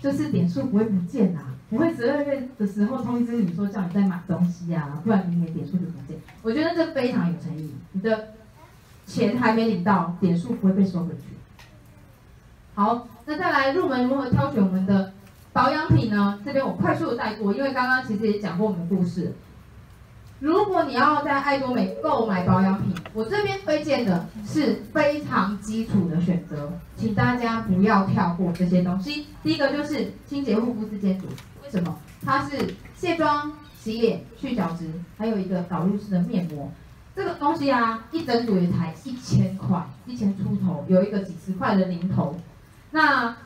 就是点数不会不见啊，不会十二月的时候通知你说叫你再买东西啊，不然明年点数就不见。我觉得这非常有诚意，你的钱还没领到，点数不会被收回去。好，那再来入门如何挑选我们的保养品呢？这边我快速的带过，因为刚刚其实也讲过我们的故事。如果你要在爱多美购买保养品，我这边推荐的是非常基础的选择，请大家不要跳过这些东西。第一个就是清洁护肤四件组，为什么？它是卸妆、洗脸、去角质，还有一个导入式的面膜。这个东西啊，一整组也才一千块，一千出头，有一个几十块的零头。那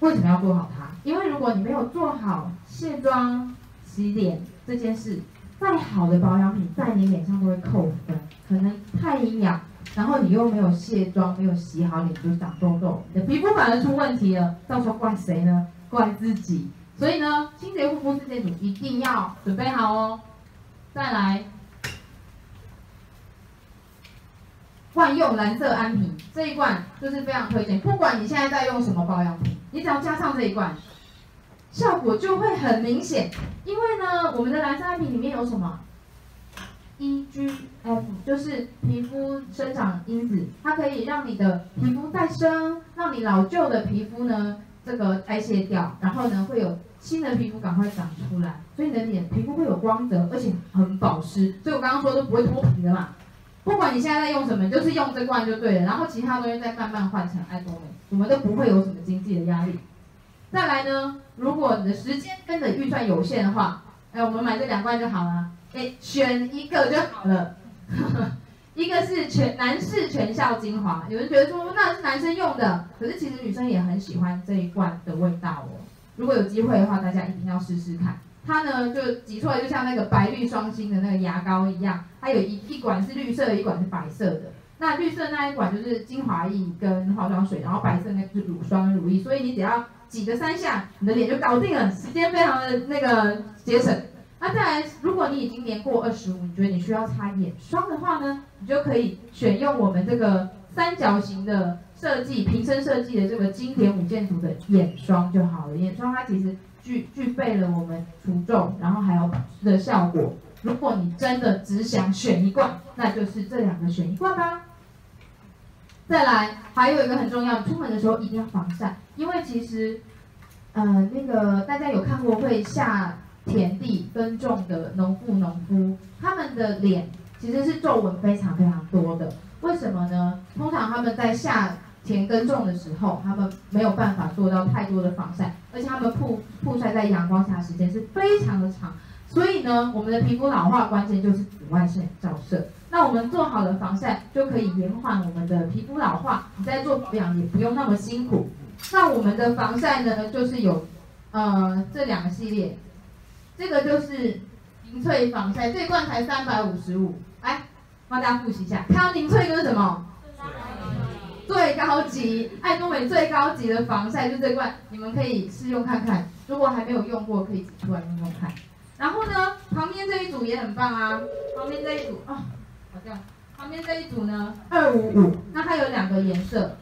为什么要做好它？因为如果你没有做好卸妆、洗脸这件事，再好的保养品在你脸上都会扣分。可能太营养，然后你又没有卸妆、没有洗好脸就长痘痘，你的皮肤反而出问题了。到时候怪谁呢？怪自己。所以呢，清洁护肤这件组一定要准备好哦。再来。万用蓝色安瓶这一罐就是非常推荐，不管你现在在用什么保养品，你只要加上这一罐，效果就会很明显。因为呢，我们的蓝色安瓶里面有什么？EGF，就是皮肤生长因子，它可以让你的皮肤再生，让你老旧的皮肤呢这个代谢掉，然后呢会有新的皮肤赶快长出来，所以你的脸皮肤会有光泽，而且很保湿。所以我刚刚说都不会脱皮的嘛。不管你现在在用什么，就是用这罐就对了，然后其他东西再慢慢换成爱多美，我们都不会有什么经济的压力。再来呢，如果你的时间跟着预算有限的话，哎，我们买这两罐就好了。哎，选一个就好了。一个是全男士全效精华，有人觉得说那是男生用的，可是其实女生也很喜欢这一罐的味道哦。如果有机会的话，大家一定要试试看。它呢就挤出来，就像那个白绿双星的那个牙膏一样，它有一一管是绿色，一管是白色的。那绿色那一管就是精华液跟化妆水，然后白色那个是乳霜乳液，所以你只要挤个三下，你的脸就搞定了，时间非常的那个节省。那再来，如果你已经年过二十五，你觉得你需要擦眼霜的话呢，你就可以选用我们这个三角形的设计，瓶身设计的这个经典五件组的眼霜就好了。眼霜它其实。具具备了我们除皱，然后还有保湿的效果。如果你真的只想选一罐，那就是这两个选一罐吧。再来，还有一个很重要，出门的时候一定要防晒，因为其实，呃，那个大家有看过会下田地耕种的农妇农夫，他们的脸其实是皱纹非常非常多的。为什么呢？通常他们在下田耕种的时候，他们没有办法做到太多的防晒，而且他们曝曝晒在阳光下时间是非常的长，所以呢，我们的皮肤老化关键就是紫外线照射。那我们做好了防晒，就可以延缓我们的皮肤老化，你在做保养也不用那么辛苦。那我们的防晒呢，就是有呃这两个系列，这个就是凝萃防晒，这一罐才三百五十五，来帮大家复习一下，看到凝萃就是什么？最高级爱多美最高级的防晒就这罐，你们可以试用看看。如果还没有用过，可以挤出来用用看。然后呢，旁边这一组也很棒啊。旁边这一组啊，好像。旁边这一组呢，二五五，那它有两个颜色。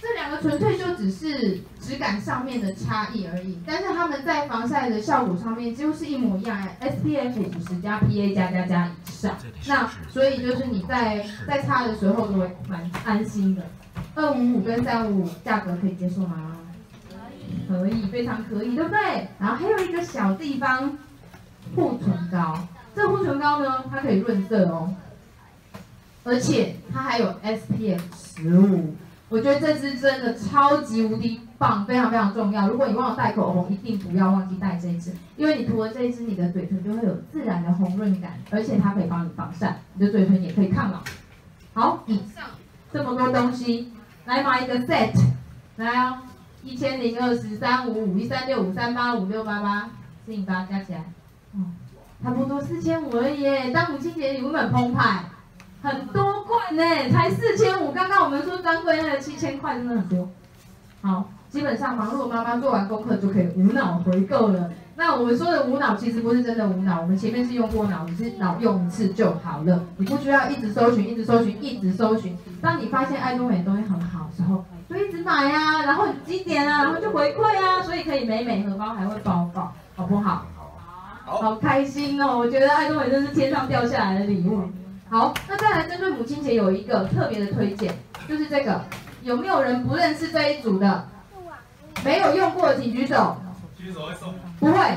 这两个纯粹就只是质感上面的差异而已，但是它们在防晒的效果上面几乎是一模一样，SPF 五十加 PA 加加加以上，那所以就是你在在擦的时候都会蛮安心的。二五五跟三五五价格可以接受吗？可以，非常可以，对不对？然后还有一个小地方，护唇膏，这护唇膏呢，它可以润色哦，而且它还有 SPF 十五。我觉得这支真的。超级无敌棒，非常非常重要。如果你忘了带口红，一定不要忘记带这一支，因为你涂了这一支，你的。嘴唇就会有自然的。红润感，而且它可以帮你防晒，你的。嘴唇也可以抗老。好，以上这么多东西，来买一个 set，来哦，一千零二十三五五一三六五三八五六八八四零八加起来，哦，差不多四千五而已。当母亲节礼物很澎湃，很多罐呢，才四千五，刚刚我们。说专柜那个七千块真的很多。好，基本上忙碌妈妈做完功课就可以无脑回购了。那我们说的无脑其实不是真的无脑，我们前面是用过脑，只是脑用一次就好了，你不需要一直搜寻，一直搜寻，一直搜寻。当你发现爱多美的东西很好的时候，就一直买啊，然后积点啊，然后就回馈啊，所以可以美美荷包还会包包，好不好？好，好开心哦！我觉得爱多美真是天上掉下来的礼物。好，那再来针对母亲节有一个特别的推荐，就是这个，有没有人不认识这一组的？没有用过的请举手。举手会送吗？不会。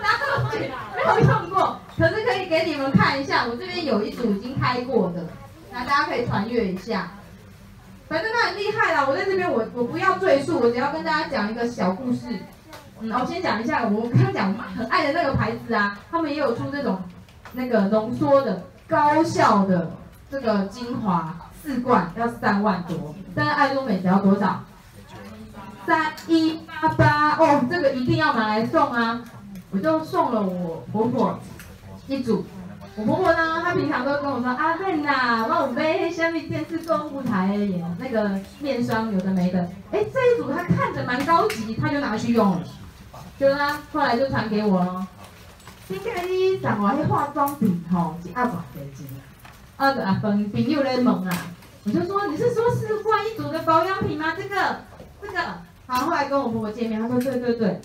拿过去，没有用过，可是可以给你们看一下，我这边有一组已经开过的，那大家可以传阅一下。反正他很厉害啦，我在这边我我不要赘述，我只要跟大家讲一个小故事。嗯，我先讲一下，我刚刚讲很爱的那个牌子啊，他们也有出这种那个浓缩的高效的这个精华四罐，要三万多，但是爱多美只要多少？三一八八哦，这个一定要拿来送啊！我就送了我婆婆一组。我婆婆呢，她平常都跟我说阿妹呐，我有买下面电视购物台的那个面霜，有的没的。哎，这一组她看着蛮高级，她就拿去用了。就他后来就传给我了。今天你讲我那化妆品吼是二百块钱，啊个啊朋朋友来问啊，我就说你是说是换一组的保养品吗？这个这个，好，后来跟我婆婆见面，她说对对对，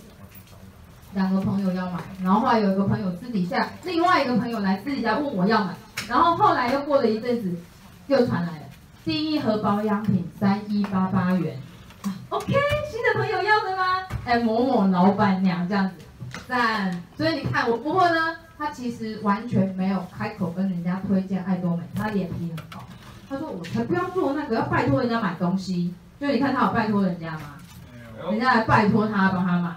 两个朋友要买，然后后来有一个朋友私底下，另外一个朋友来私底下问我要买，然后后来又过了一阵子，又传来了第一盒保养品三一八八元。OK，新的朋友要的吗？哎，某某老板娘这样子，赞。所以你看我婆婆呢，她其实完全没有开口跟人家推荐爱多美，她脸皮很薄。她说我才不要做那个，要拜托人家买东西。就你看她有拜托人家吗？人家来拜托她帮她买。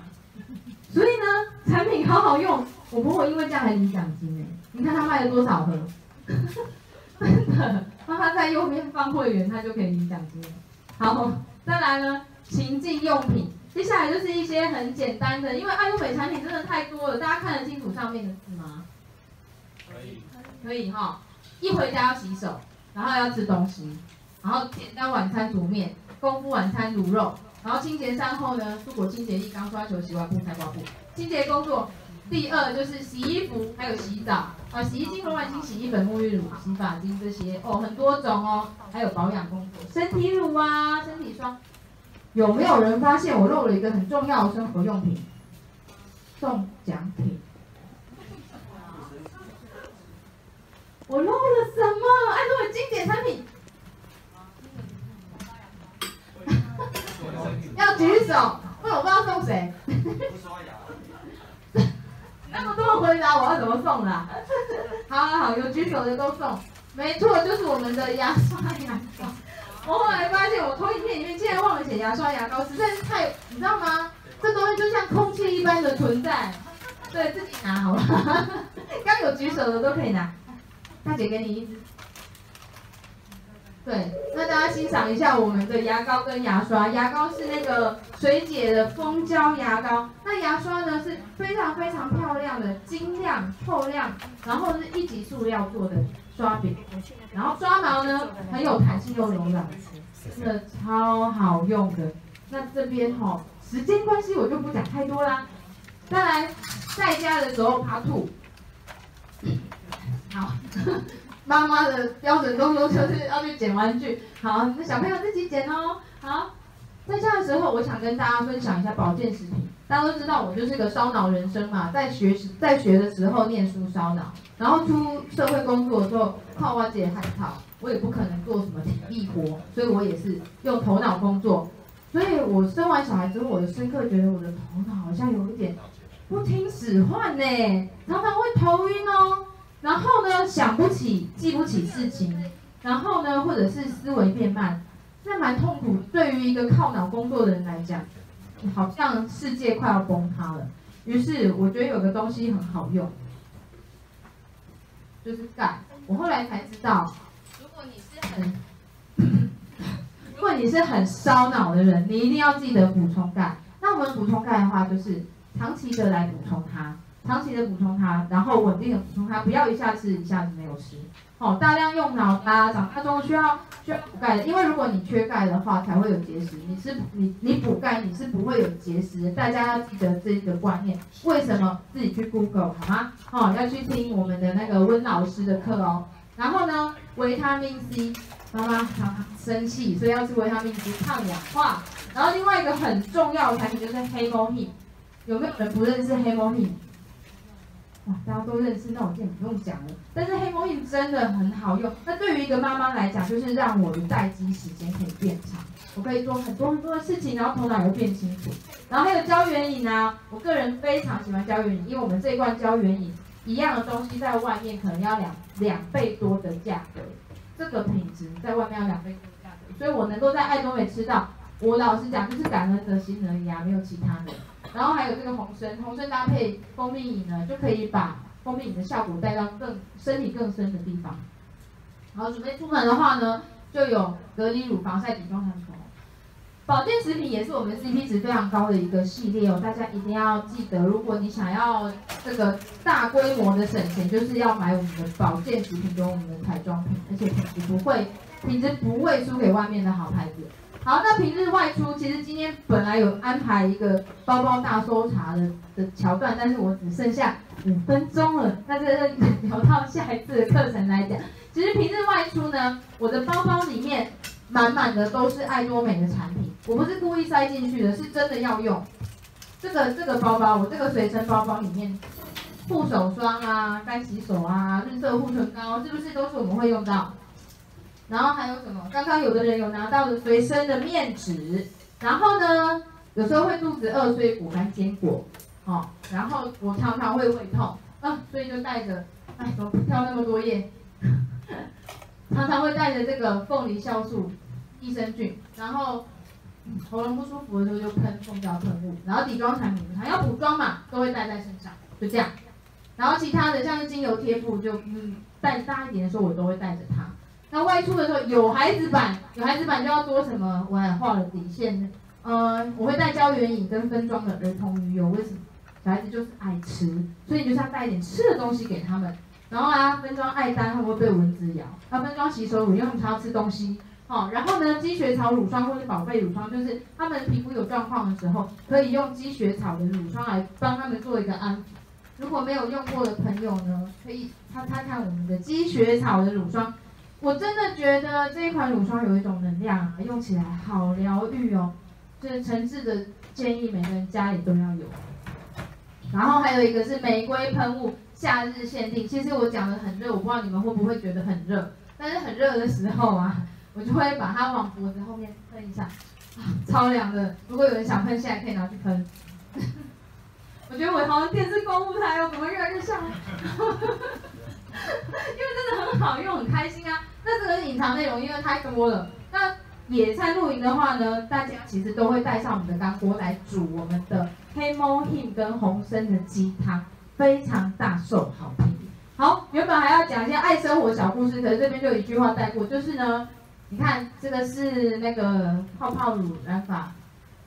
所以呢，产品好好用。我婆婆因为这样还领奖金哎，你看她卖了多少盒？真 的，帮她在右边放会员，她就可以领奖金了。好。再来呢，情境用品，接下来就是一些很简单的，因为爱多美产品真的太多了，大家看得清楚上面的字吗？可以，可以哈。一回家要洗手，然后要吃东西，然后简单晚餐煮面，功夫晚餐卤肉，然后清洁善后呢，蔬果清洁液、钢刷球、洗完布、菜瓜布，清洁工作。第二就是洗衣服，还有洗澡啊，洗衣精、润发精、洗衣粉、沐浴乳、洗发精这些哦，很多种哦。还有保养工作，身体乳啊，身体霜。有没有人发现我漏了一个很重要的生活用品？送奖品。我漏了什么？爱多美经典产品。要举手，不然我不知道送谁。那么多回答，我要怎么送啦？好好好，有举手的都送，没错，就是我们的牙刷牙膏。我后来发现，我投影片里面竟然忘了写牙刷牙膏，实在是太，你知道吗？这东西就像空气一般的存在。对，自己拿好了。刚有举手的都可以拿，大姐给你一支。对，那大家欣赏一下我们的牙膏跟牙刷。牙膏是那个水解的蜂胶牙膏，那牙刷呢是非常非常漂亮的晶亮透亮，然后是一级塑料做的刷柄，然后刷毛呢很有弹性又柔软，真的超好用的。那这边哈、哦，时间关系我就不讲太多啦。再来，在家的时候怕吐，好。妈妈的标准动作就是要去捡玩具，好，那小朋友自己捡哦。好，在家的时候，我想跟大家分享一下保健食品。大家都知道我就是个烧脑人生嘛，在学时在学的时候念书烧脑，然后出社会工作的时候靠外界海套，我也不可能做什么体力活，所以我也是用头脑工作。所以我生完小孩之后，我深刻觉得我的头脑好像有一点不听使唤呢，常常会头晕哦。然后呢，想不起、记不起事情，然后呢，或者是思维变慢，那蛮痛苦。对于一个靠脑工作的人来讲，好像世界快要崩塌了。于是我觉得有个东西很好用，就是钙。我后来才知道，如果你是很，如果你是很烧脑的人，你一定要记得补充钙。那我们补充钙的话，就是长期的来补充它。长期的补充它，然后稳定的补充它，不要一下吃一下子没有吃。哦，大量用脑啊，长大中需要需要补钙，因为如果你缺钙的话，才会有结石。你是你你补钙，你是不会有结石。大家要记得这个观念。为什么？自己去 Google 好吗？哦，要去听我们的那个温老师的课哦。然后呢，维他命 C，妈妈常生气，所以要吃维他命 C 抗氧化。然后另外一个很重要的产品就是黑猫 h 有没有人不认识黑猫 h 哇，大家都认识，那我就不用讲了。但是黑猫印真的很好用，那对于一个妈妈来讲，就是让我的待机时间可以变长，我可以做很多很多的事情，然后头脑也会变清楚。然后还有胶原饮啊，我个人非常喜欢胶原饮，因为我们这一罐胶原饮一样的东西在外面可能要两两倍多的价格，这个品质在外面要两倍多的价格，所以我能够在爱多美吃到，我老实讲就是感恩的心而已啊，没有其他的。然后还有这个红参，红参搭配蜂蜜饮呢，就可以把蜂蜜饮的效果带到更身体更深的地方。好准备出门的话呢，就有隔离乳、防晒、底妆产品。保健食品也是我们 CP 值非常高的一个系列哦，大家一定要记得，如果你想要这个大规模的省钱，就是要买我们的保健食品跟我们的彩妆品，而且品质不会，品质不会输给外面的好牌子。好，那平日外出，其实今天本来有安排一个包包大搜查的的桥段，但是我只剩下五分钟了。那这个聊到下一次的课程来讲。其实平日外出呢，我的包包里面满满的都是爱多美的产品，我不是故意塞进去的，是真的要用。这个这个包包，我这个随身包包里面，护手霜啊、干洗手啊、绿色护唇膏，是不是都是我们会用到？然后还有什么？刚刚有的人有拿到的随身的面纸，然后呢，有时候会肚子饿，所以果干坚果，哦，然后我常常会胃痛，啊，所以就带着，哎，怎么挑那么多页？常常会带着这个凤梨酵素、益生菌，然后喉咙不舒服的时候就喷凤胶喷雾，然后底妆产品还要补妆嘛，都会带在身上，就这样。然后其他的像是精油贴布，就嗯带大一点的时候我都会带着它。那外出的时候有孩子版，有孩子版就要多什么？我还画了底线，呃，我会带胶原饮跟分装的儿童鱼油，为什么？小孩子就是爱吃，所以你就是要带一点吃的东西给他们。然后啊，分装爱单，他们会被蚊子咬。啊，分装洗手乳，因为他们常要吃东西。好，然后呢，积雪草乳霜或是宝贝乳霜，就是他们皮肤有状况的时候，可以用积雪草的乳霜来帮他们做一个安抚。如果没有用过的朋友呢，可以擦擦看我们的积雪草的乳霜。我真的觉得这一款乳霜有一种能量啊，用起来好疗愈哦。就是诚挚的建议每个人家里都要有。然后还有一个是玫瑰喷雾，夏日限定。其实我讲的很热，我不知道你们会不会觉得很热。但是很热的时候啊，我就会把它往脖子后面喷一下，啊，超凉的。如果有人想喷，现在可以拿去喷。我觉得我好像电视购物台哦，怎么越来越像？因为真的很好用，很开心啊。那这个隐藏内容，因为太多了。那野餐露营的话呢，大家其实都会带上我们的干锅来煮我们的黑猫 Him 跟红参的鸡汤，非常大受好评。好，原本还要讲一些爱生活小故事，可是这边就一句话带过，就是呢，你看这个是那个泡泡乳染发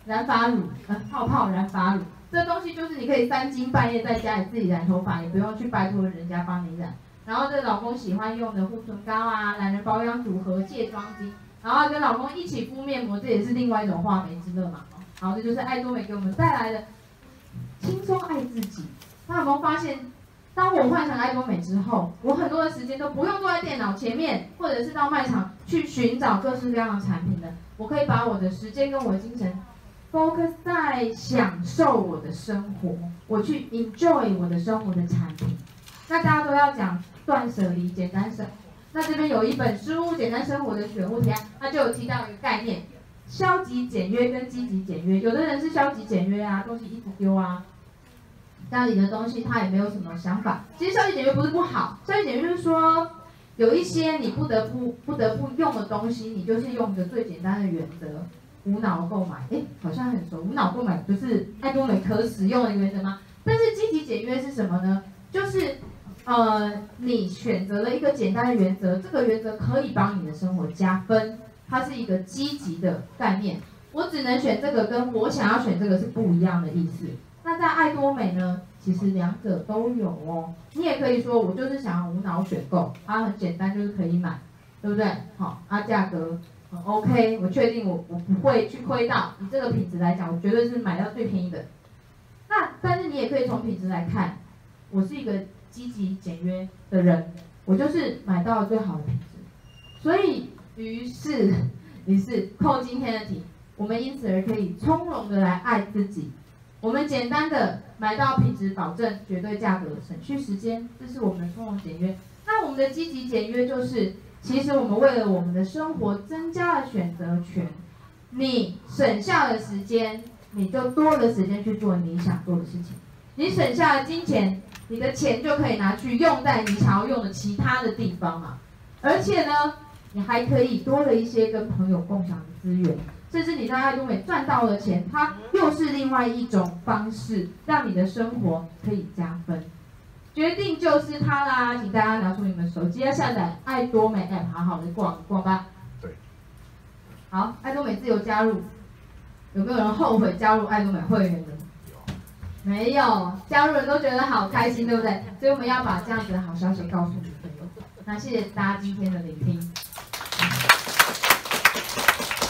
染发乳，呃，泡泡染发乳，这东西就是你可以三更半夜在家里自己染头发，也不用去拜托人家帮你染。然后这老公喜欢用的护唇膏啊，懒人保养组合卸妆巾，然后跟老公一起敷面膜，这也是另外一种画眉之乐嘛。好，这就是爱多美给我们带来的轻松爱自己。那有没有发现，当我换成爱多美之后，我很多的时间都不用坐在电脑前面，或者是到卖场去寻找各式各样的产品的，我可以把我的时间跟我的精神 focus 在享受我的生活，我去 enjoy 我的生活的产品。那大家都要讲。断舍离，简单生活。那这边有一本书《简单生活的选物提案》，它就有提到一个概念：消极简约跟积极简约。有的人是消极简约啊，东西一直丢啊，家里的东西他也没有什么想法。其实消极简约不是不好，消极简约就是说，有一些你不得不不得不用的东西，你就是用着最简单的原则，无脑购买。哎，好像很熟，无脑购买不是爱多美可使用的原则吗？但是积极简约是什么呢？就是。呃，你选择了一个简单的原则，这个原则可以帮你的生活加分，它是一个积极的概念。我只能选这个，跟我想要选这个是不一样的意思。那在爱多美呢，其实两者都有哦。你也可以说，我就是想要无脑选购，它很简单，就是可以买，对不对？好，啊，价格很 OK，我确定我我不会去亏到。以这个品质来讲，我绝对是买到最便宜的。那但是你也可以从品质来看，我是一个积极简约的人，我就是买到了最好的品质。所以，于是，于是扣今天的题，我们因此而可以从容的来爱自己。我们简单的买到品质保证、绝对价格、省去时间，这是我们的从容简约。那我们的积极简约就是，其实我们为了我们的生活增加了选择权，你省下了时间。你就多了时间去做你想做的事情，你省下了金钱，你的钱就可以拿去用在你想要用的其他的地方嘛。而且呢，你还可以多了一些跟朋友共享的资源，甚至你在爱多美赚到了钱，它又是另外一种方式，让你的生活可以加分。决定就是它啦，请大家拿出你们手机要下载爱多美 App，好好的逛一逛吧。对，好，爱多美自由加入。有没有人后悔加入爱多美会员的？没有，加入人都觉得好开心，对不对？所以我们要把这样子的好消息告诉朋友。那谢谢大家今天的聆听。